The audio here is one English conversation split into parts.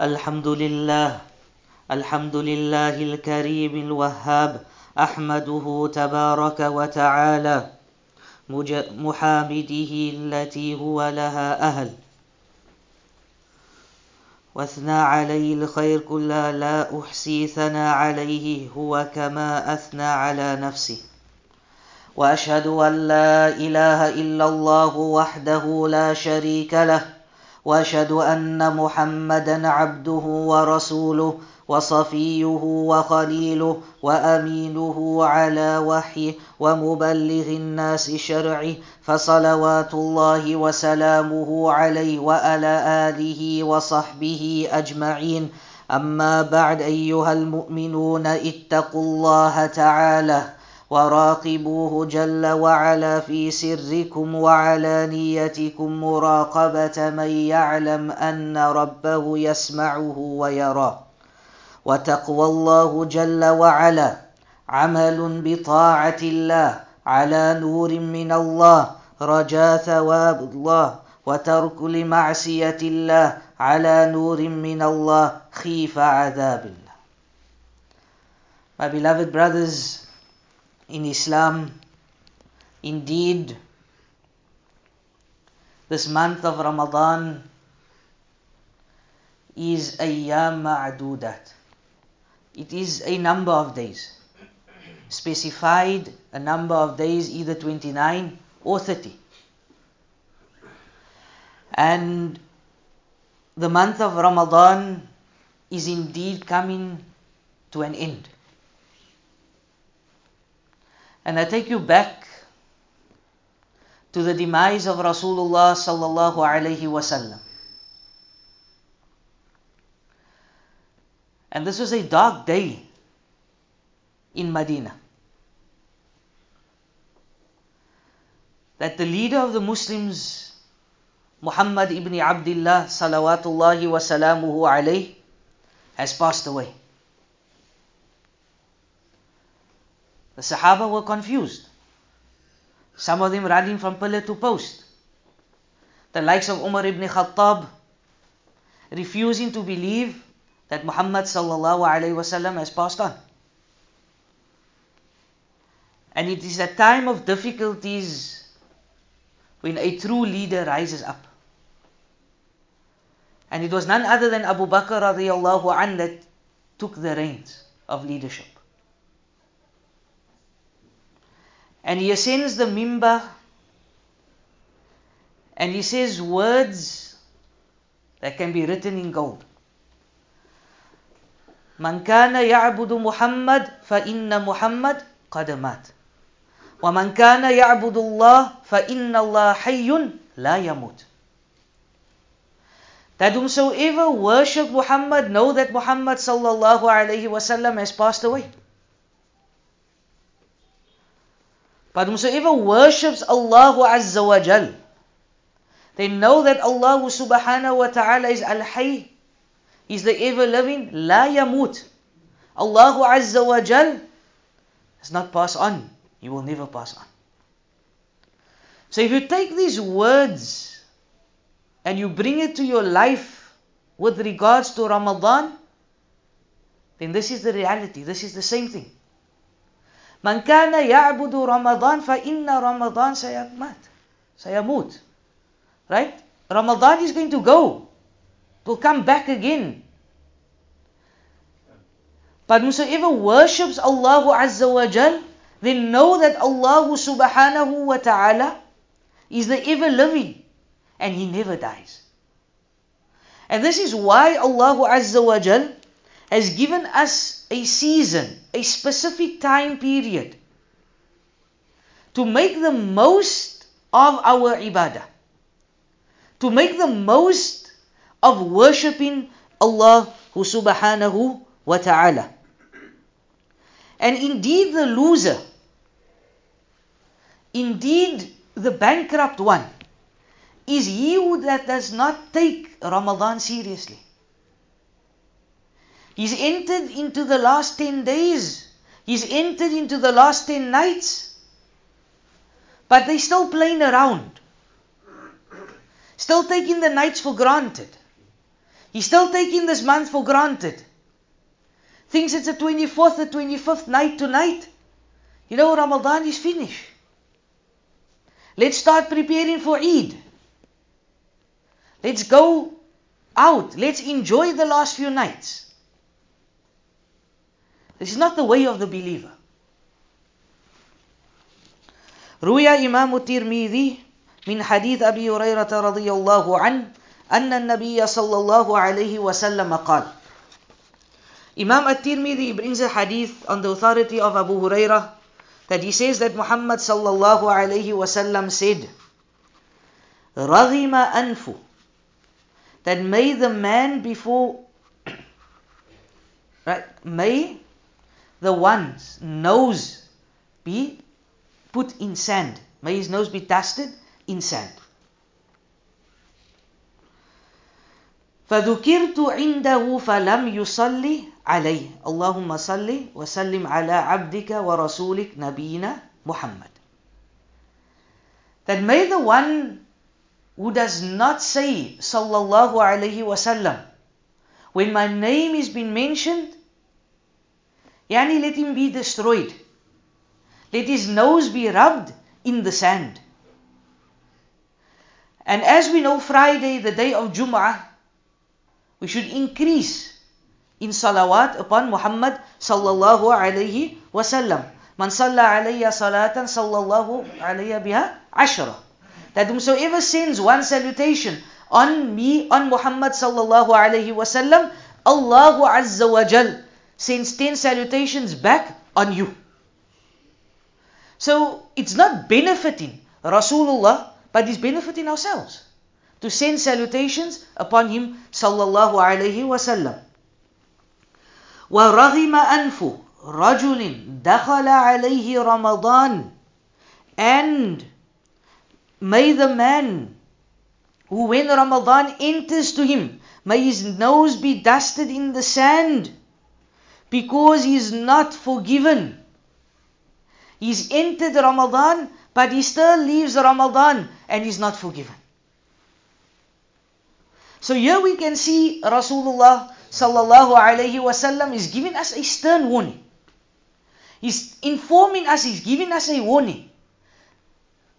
الحمد لله الحمد لله الكريم الوهاب أحمده تبارك وتعالى محامده التي هو لها أهل. واثنى عليه الخير كلا لا أحصي ثنى عليه هو كما أثنى على نفسه. وأشهد أن لا إله إلا الله وحده لا شريك له وأشهد أن محمدا عبده ورسوله وصفيه وخليله وأمينه على وحيه ومبلغ الناس شرعه فصلوات الله وسلامه عليه وعلى آله وصحبه أجمعين. أما بعد أيها المؤمنون اتقوا الله تعالى. وراقبوه جل وعلا في سركم وعلانيتكم مراقبة من يعلم أن ربه يسمعه ويراه وتقوى الله جل وعلا. عمل بطاعة الله على نور من الله. رجاء ثواب الله. وترك لمعصية الله على نور من الله. خيف عذاب الله. My beloved brothers in Islam, indeed, this month of Ramadan is ayyam ma'dudat. It is a number of days. Specified a number of days, either 29 or 30. And the month of Ramadan is indeed coming to an end. And I take you back to the demise of Rasulullah sallallahu alaihi wasallam. And this was a dark day in Medina. That the leader of the Muslims, Muhammad ibn Abdullah salawatullahi wa salamuhu has passed away. The Sahaba were confused. Some of them running from pillar to post. The likes of Umar ibn Khattab refusing to believe that Muhammad sallallahu alaihi wasallam has passed on. And it is a time of difficulties when a true leader rises up. And it was none other than Abu Bakr radiallahu an that took the reins of leadership. And he ascends the mimbar and he says words that can be written in gold. من كان يعبد محمد فإن محمد قد مات ومن كان يعبد الله فإن الله حي لا يموت That whomsoever worship Muhammad know that Muhammad sallallahu alayhi wasallam has passed away. But whosoever worships Allah Azza wa Jal, they know that Allah subhanahu wa ta'ala is Al-Hayy, is the ever living, La Yamut. Allah Azza wa Jal does not pass on. He will never pass on. So if you take these words and you bring it to your life with regards to Ramadan, then this is the reality. This is the same thing. من كان يعبد رمضان فإن رمضان سيمات سيموت right Ramadan is going to go it will come back again but whosoever worships Allah Azza wa Jal then know that Allah subhanahu wa ta'ala is the ever living and he never dies and this is why Allah Azza wa Jal has given us a season, a specific time period to make the most of our ibadah, to make the most of worshipping Allah subhanahu wa ta'ala. And indeed, the loser, indeed, the bankrupt one, is he who that does not take Ramadan seriously. He's entered into the last 10 days. He's entered into the last 10 nights. But they're still playing around. Still taking the nights for granted. He's still taking this month for granted. Thinks it's the 24th, the 25th night tonight. You know, Ramadan is finished. Let's start preparing for Eid. Let's go out. Let's enjoy the last few nights. This is not the way of the believer. روي إمام الترمذي من حديث أبي هريرة رضي الله عنه أن النبي صلى الله عليه وسلم قال Imam at-Tirmidhi brings a hadith on the authority of Abu Hurairah that he says that Muhammad sallallahu alayhi wasallam said, Raghima anfu, that may the man before, right, may the one's nose be put in sand. May his nose be dusted in sand. فذكرت عنده فلم يصلي عليه اللهم صل وسلم على عبدك ورسولك نبينا محمد that may the one who does not say sallallahu alayhi wasallam when my name is being mentioned yani let him be destroyed let his nose be rubbed in the sand and as we know friday the day of jum'ah we should increase in salawat upon Muhammad sallallahu alayhi wasallam. Man salla alayya salatan sallallahu alayya biha ashra. That whomsoever sends one salutation on me, on Muhammad sallallahu alayhi wasallam, Allahu azza wa jal sends ten salutations back on you. So it's not benefiting Rasulullah, but it's benefiting ourselves to send salutations upon him sallallahu alayhi wasallam. ورغم أنف رجل دخل عليه رمضان and may the man who when Ramadan enters to him may his nose be dusted in the sand because he is not forgiven he's entered Ramadan but he still leaves Ramadan and he's not forgiven so here we can see Rasulullah sallallahu alayhi wasallam is giving us a stern warning. He's informing us, he's giving us a warning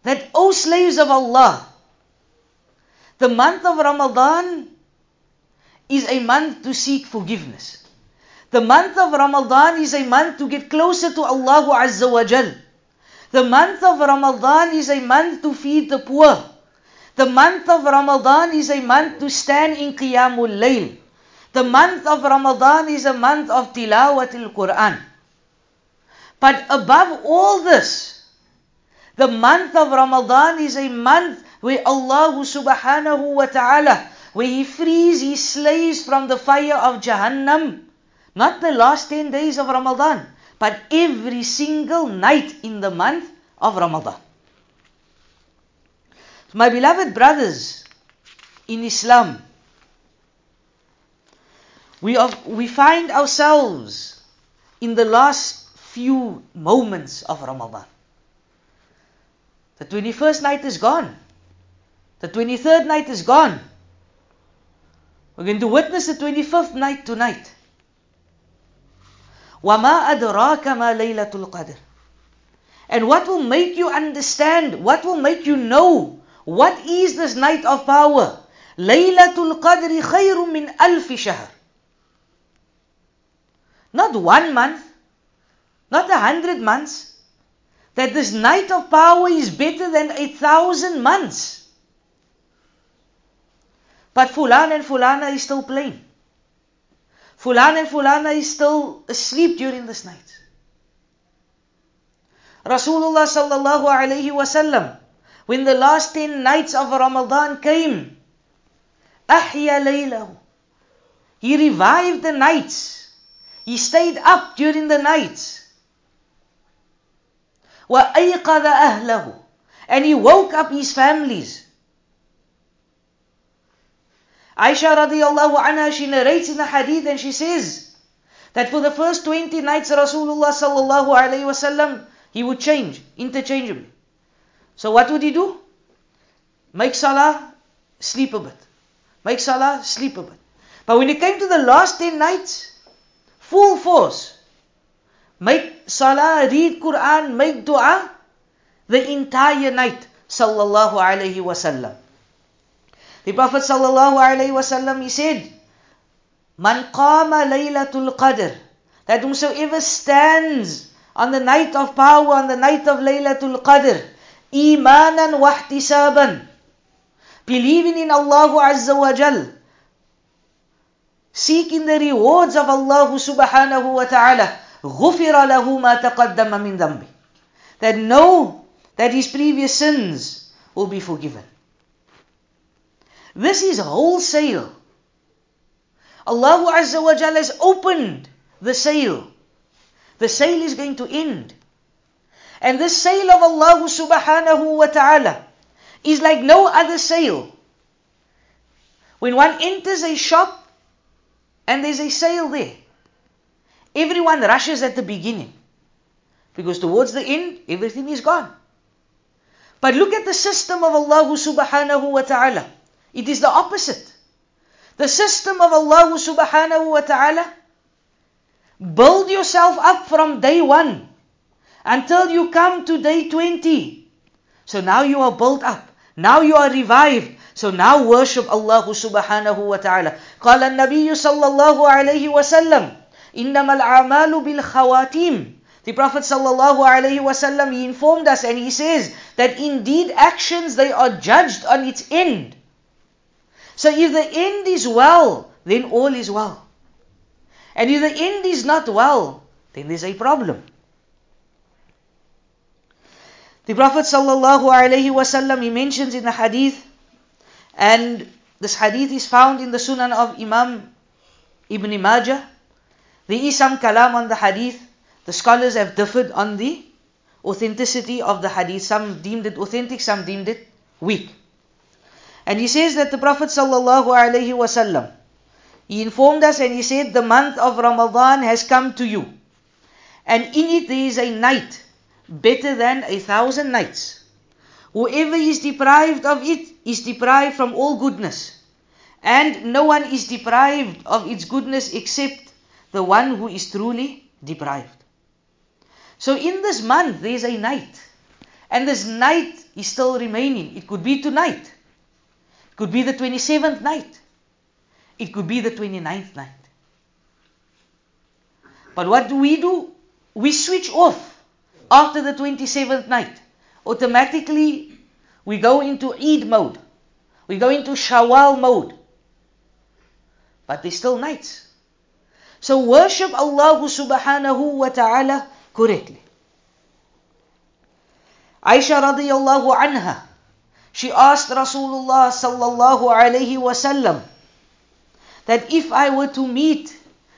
that, O slaves of Allah, the month of Ramadan is a month to seek forgiveness. The month of Ramadan is a month to get closer to Allah Azza wa Jal. The month of Ramadan is a month to feed the poor. The month of Ramadan is a month to stand in Qiyamul Layl. The month of Ramadan is a month of tilawatil Quran. But above all this, the month of Ramadan is a month where Allah subhanahu wa ta'ala, where He frees His slaves from the fire of Jahannam. Not the last 10 days of Ramadan, but every single night in the month of Ramadan. My beloved brothers in Islam, we, we find ourselves in the last few moments of Ramadan. The 21st night is gone. The 23rd night is gone. We're going to witness the 25th night tonight. وَمَا أَدْرَاكَ مَا لَيْلَةُ الْقَدْرِ And what will make you understand, what will make you know, what is this night of power? لَيْلَةُ الْقَدْرِ خَيْرٌ مِّنْ أَلْفِ شَهْرٍ not one month, not a hundred months, that this night of power is better than a thousand months. But Fulan and Fulana is still playing. Fulan and Fulana is still asleep during this night. Rasulullah sallallahu alayhi wasallam, when the last ten nights of Ramadan came, أحيا ليله. He revived the nights. He stayed up during the night. وَأَيْقَظَ أَهْلَهُ And he woke up his families. Aisha radiallahu anha, she narrates in the hadith and she says that for the first 20 nights Rasulullah sallallahu alayhi wasallam, he would change interchangeably. So what would he do? Make salah, sleep a bit. Make salah, sleep a bit. But when it came to the last 10 nights, full force. Make salah, read Quran, make dua the entire night. Sallallahu alayhi wasallam. The Prophet sallallahu alayhi wasallam he said, Man qama laylatul qadr. That whosoever stands on the night of power, on the night of Laylatul Qadr, imanan wahtisaban, believing in Allah Azza wa Jal, seeking the rewards of Allah subhanahu wa ta'ala, غُفِرَ لَهُ مَا تَقَدَّمَ مِنْ ذَنْبِ That know that his previous sins will be forgiven. This is wholesale. Allah Azza wa Jalla has opened the sale. The sale is going to end. And this sale of Allah subhanahu wa ta'ala is like no other sale. When one enters a shop and there's a sale there, everyone rushes at the beginning. Because towards the end, everything is gone. But look at the system of Allah subhanahu wa ta'ala. It is the opposite. The system of Allah subhanahu wa ta'ala Build yourself up from day one until you come to day 20. So now you are built up. Now you are revived. So now worship Allah subhanahu wa ta'ala. قال النبي صلى الله عليه وسلم إنما الأعمال بالخواتيم the Prophet sallallahu alaihi wasallam he informed us and he says that indeed actions they are judged on its end. So if the end is well, then all is well. And if the end is not well, then there's a problem. The Prophet sallallahu he mentions in the hadith, and this hadith is found in the Sunan of Imam Ibn Majah. There is some kalam on the hadith. The scholars have differed on the authenticity of the hadith. Some deemed it authentic, some deemed it weak. And he says that the Prophet sallallahu alaihi wasallam he informed us and he said, The month of Ramadan has come to you. And in it there is a night better than a thousand nights. Whoever is deprived of it is deprived from all goodness. And no one is deprived of its goodness except the one who is truly deprived. So in this month there is a night. And this night is still remaining. It could be tonight. Could be the 27th night. It could be the 29th night. But what do we do? We switch off after the 27th night. Automatically, we go into Eid mode. We go into Shawwal mode. But there's still nights. So worship Allah subhanahu wa ta'ala correctly. Aisha radiallahu anha, she asked Rasulullah sallallahu alayhi wasallam, that if I were to meet,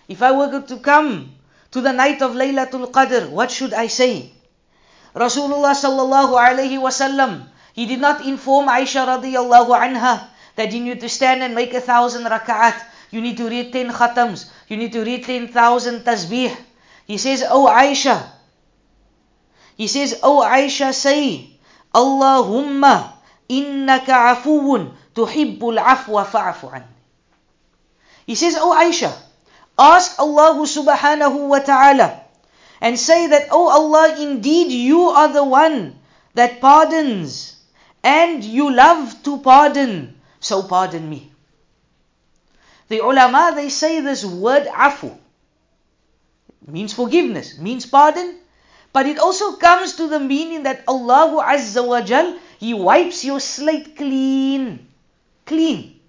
if I were to come to the night of Laylatul Qadr, what should I say? Rasulullah sallallahu alayhi wasallam, he did not inform Aisha radiallahu anha that you need to stand and make a thousand rak'at, you need to read ten khatams, you need to read ten thousand tasbih. He says, Oh Aisha, he says, Oh Aisha, say, Allahumma innaka afuun tuhibbul afwa fa'afu. He says, Oh Aisha, ask Allah subhanahu wa ta'ala and say that, Oh Allah, indeed you are the one that pardons and you love to pardon, so pardon me. The ulama, they say this word afu means forgiveness, means pardon, but it also comes to the meaning that Allah Azza wa Jal, He wipes your slate clean. Clean.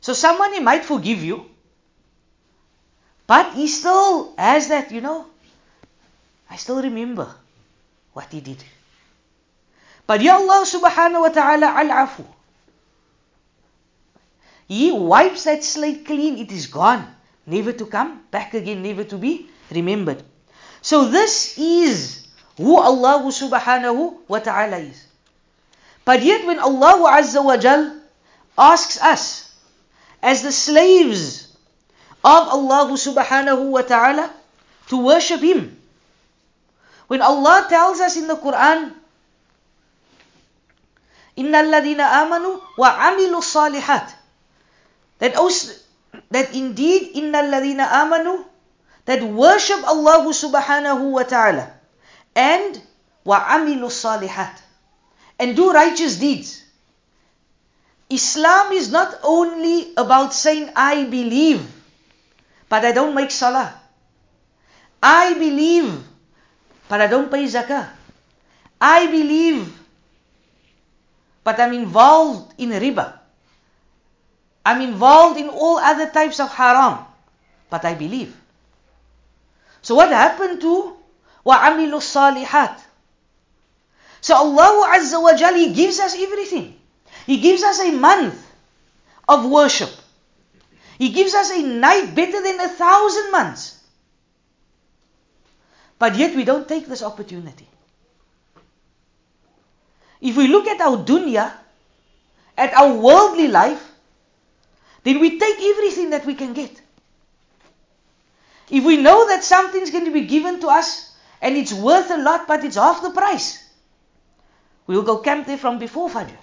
So somebody might forgive you, but he still has that, you know. I still remember what he did. But Ya Allah subhanahu wa ta'ala al-afu. He wipes that slate clean, it is gone. Never to come back again, never to be remembered. So this is who Allah subhanahu wa ta'ala is. But yet when Allah azza wa jal asks us, as the slaves of Allah subhanahu wa ta'ala to worship Him. When Allah tells us in the Quran, إِنَّ الَّذِينَ آمَنُوا وَعَمِلُوا الصَّالِحَاتِ that, also, that indeed inna alladhina amanu that worship Allah subhanahu wa ta'ala and amilu salihat and do righteous deeds. Islam is not only about saying I believe but I don't make salah. I believe but I don't pay zakah. I believe but I'm involved in riba. I'm involved in all other types of haram, but I believe. So what happened to وَعَمِلُوا الصَّالِحَاتِ So Allah Azza wa Jal, He gives us everything. He gives us a month of worship. He gives us a night better than a thousand months. But yet we don't take this opportunity. If we look at our dunya, at our worldly life, then we take everything that we can get. If we know that something's going to be given to us and it's worth a lot but it's half the price, we will go camp there from before Fajr.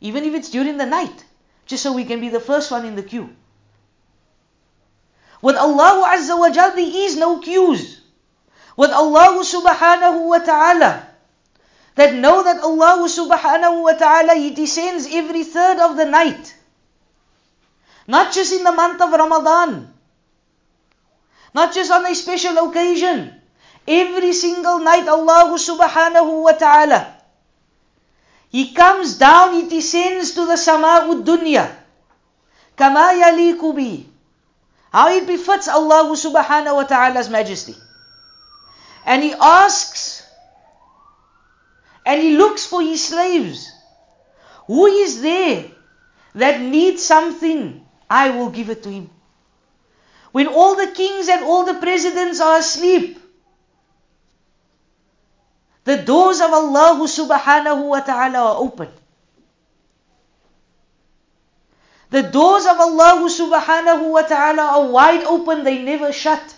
Even if it's during the night, just so we can be the first one in the queue. With Allah Azza wa Jal, there is no queues. With Allah subhanahu wa ta'ala, that know that Allah subhanahu wa ta'ala, He descends every third of the night. Not just in the month of Ramadan. Not just on a special occasion. Every single night Allah subhanahu wa ta'ala. He comes down, he descends to the sama'ud dunya. Kama yaliku bi. How it befits Allah subhanahu wa ta'ala's majesty. And he asks, and he looks for his slaves. Who is there that needs something I will give it to him when all the kings and all the presidents are asleep. The doors of Allah subhanahu wa ta'ala are open. The doors of Allah subhanahu wa ta'ala are wide open, they never shut.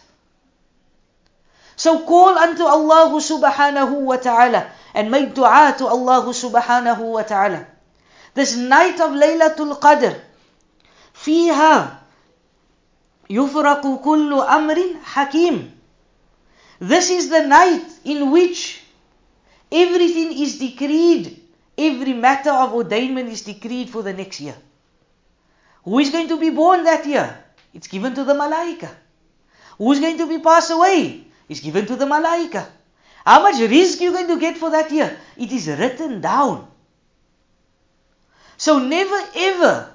So call unto Allah subhanahu wa ta'ala and make dua to Allah subhanahu wa ta'ala. This night of Laylatul Qadr, fiha يفرق كل أمر حكيم This is the night in which everything is decreed, every matter of ordainment is decreed for the next year. Who is going to be born that year? It's given to the malaika. Who is going to be passed away? It's given to the malaika. How much risk you going to get for that year? It is written down. So never ever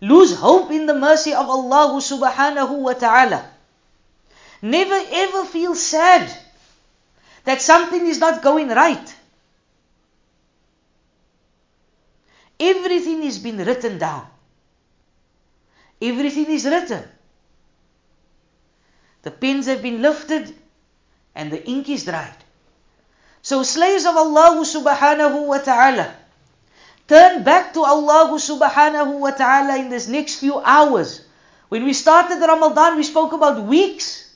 lose hope in the mercy of Allah subhanahu wa ta'ala. Never ever feel sad that something is not going right. Everything has been written down. Everything is written. The pens have been lifted and the ink is dried. So slaves of Allah subhanahu wa ta'ala, turn back to Allah subhanahu wa ta'ala in this next few hours. When we started Ramadan, we spoke about weeks,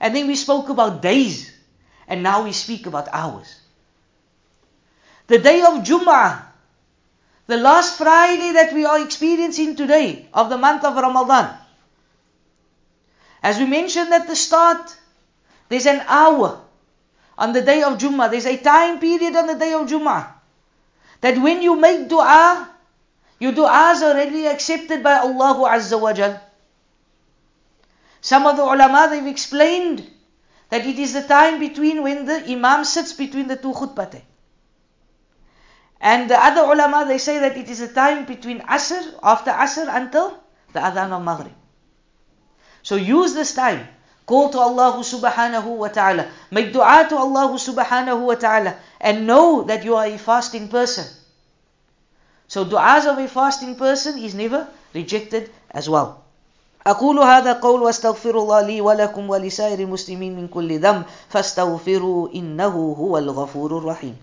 and then we spoke about days, and now we speak about hours. The day of Jum'ah, the last Friday that we are experiencing today of the month of Ramadan. As we mentioned at the start, there's an hour on the day of Jummah. There's a time period on the day of Jummah that when you make dua, your du'as are already accepted by Allah Azza wa Jal. Some of the ulama they've explained that it is the time between when the imam sits between the two khutbah. And the other ulama they say that it is a time between Asr, after Asr until the Adhan of Maghrib. So use this time. Call to Allah subhanahu wa ta'ala. Make dua to Allah subhanahu wa ta'ala. And know that you are a fasting person. So du'as of a fasting person is never rejected as well. أقول هذا قول واستغفر الله لي ولكم ولسائر المسلمين من كل ذنب فاستغفروا إنه هو الغفور الرحيم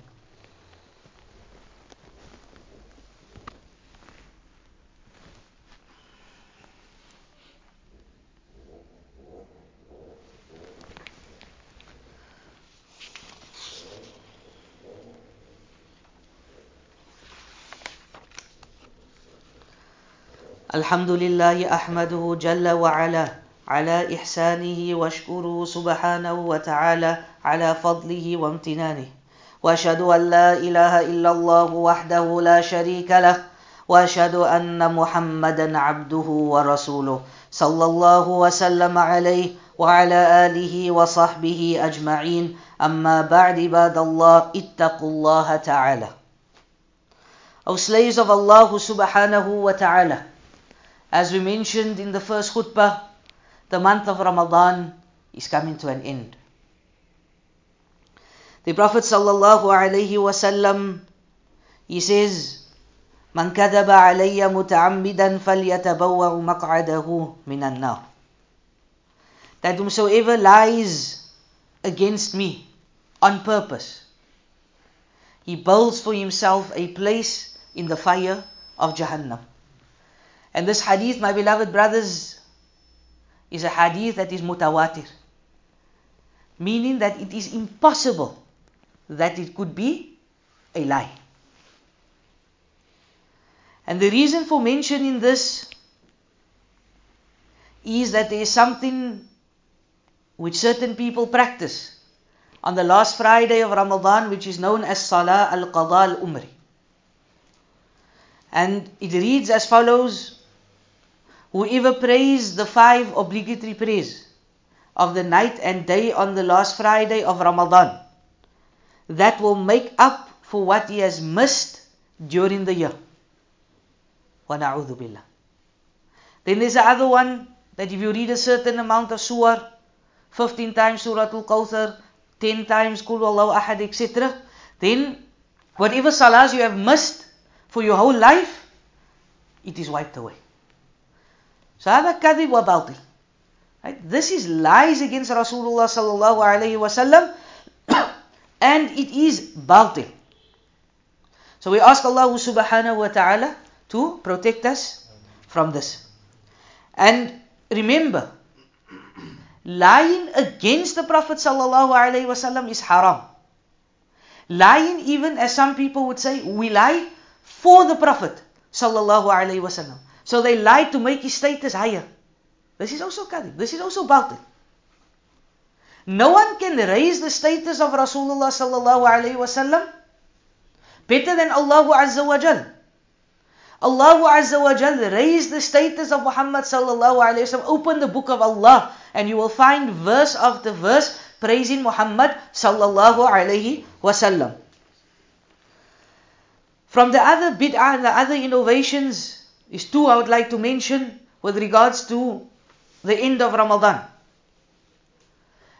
الحمد لله أحمده جل وعلا على إحسانه واشكره سبحانه وتعالى على فضله وامتنانه. وأشهد أن لا إله إلا الله وحده لا شريك له. وأشهد أن محمدا عبده ورسوله. صلى الله وسلم عليه وعلى آله وصحبه أجمعين. أما بعد عباد الله اتقوا الله تعالى. O slaves of Allah subhanahu wa ta'ala, as we mentioned in the first khutbah, the month of Ramadan is coming to an end. The Prophet sallallahu alayhi wasallam, he says, من كذب علي متعمدا فليتبوأ مقعده من النار that whomsoever lies against me on purpose he builds for himself a place in the fire of Jahannam and this hadith my beloved brothers is a hadith that is mutawatir meaning that it is impossible that it could be a lie and the reason for mentioning this is that there is something which certain people practice on the last Friday of Ramadan, which is known as Salah al Qadha al Umri. And it reads as follows Whoever prays the five obligatory prayers of the night and day on the last Friday of Ramadan, that will make up for what he has missed during the year. وَنَعُوذُ بِاللَّهِ Then there's the other one that if you read a certain amount of surah, 15 times Surah Al-Kawthar, 10 times Qul Allah Ahad, etc., then whatever salahs you have missed for your whole life, it is wiped away. So هذا كذب وباطل. Right? This is lies against Rasulullah sallallahu alayhi wasallam and it is batil. So we ask Allah subhanahu wa ta'ala to protect us from this. And remember, lying against the Prophet ﷺ is haram. Lying, even as some people would say, we lie for the Prophet ﷺ. So they lied to make his status higher. This is also kadhib. This is also batil. No one can raise the status of Rasulullah sallallahu alaihi wasallam better than Allah Azza wa Jal. Allah Azza wa Jal raised the status of Muhammad sallallahu alaihi wasallam. Open the book of Allah and you will find verse after verse praising Muhammad sallallahu alaihi wasallam. From the other bid'ah the other innovations is two I would like to mention with regards to the end of Ramadan.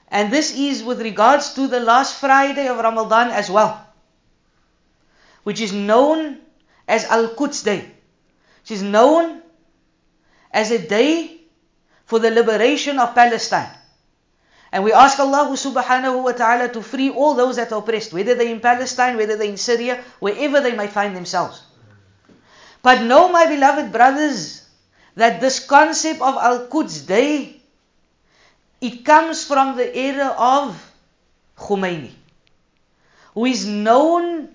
And this is with regards to the last Friday of Ramadan as well, which is known as Al Quds Day, which is known as a day for the liberation of Palestine. And we ask Allah subhanahu wa ta'ala to free all those that are oppressed, whether they're in Palestine, whether they're in Syria, wherever they might find themselves. But know, my beloved brothers, that this concept of Al Quds Day it comes from the era of Khomeini, who is known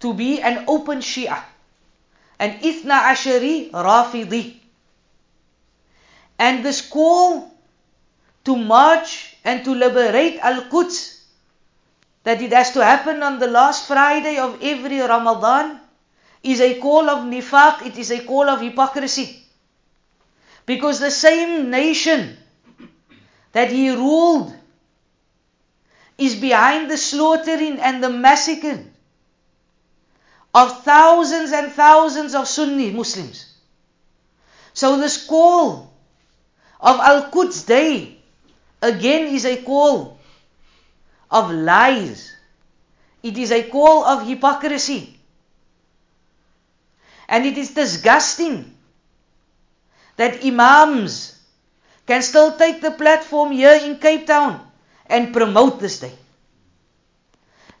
to be an open Shia, an Ithna Ashari Rafidi. And this call to march and to liberate Al Quds, that it has to happen on the last Friday of every Ramadan, is a call of nifaq, it is a call of hypocrisy. Because the same nation that he ruled is behind the slaughtering and the massacre of thousands and thousands of Sunni Muslims. So this call of Al Quds Day again is a call of lies. It is a call of hypocrisy. And it is disgusting that Imams can still take the platform here in Cape Town and promote this day.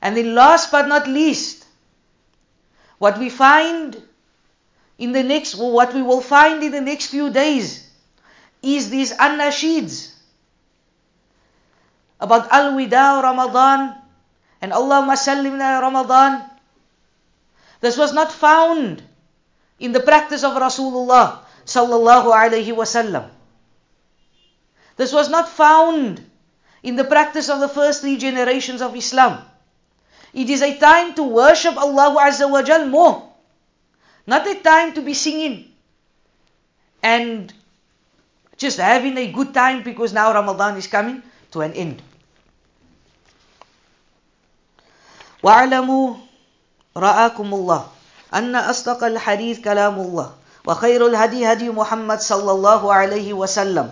And then last but not least, what we find in the next, well, what we will find in the next few days is these annasheeds about Al-Wida Ramadan and Allahumma sallimna Ramadan. This was not found in the practice of Rasulullah sallallahu alaihi wasallam. This was not found in the practice of the first three generations of Islam. It is a time to worship Allah Azza wa Jal more. Not a time to be singing and just having a good time because now Ramadan is coming to an end. واعلموا رآكم الله أن أصدق الحديث كلام الله وخير الهدي هدي محمد صلى الله عليه وسلم.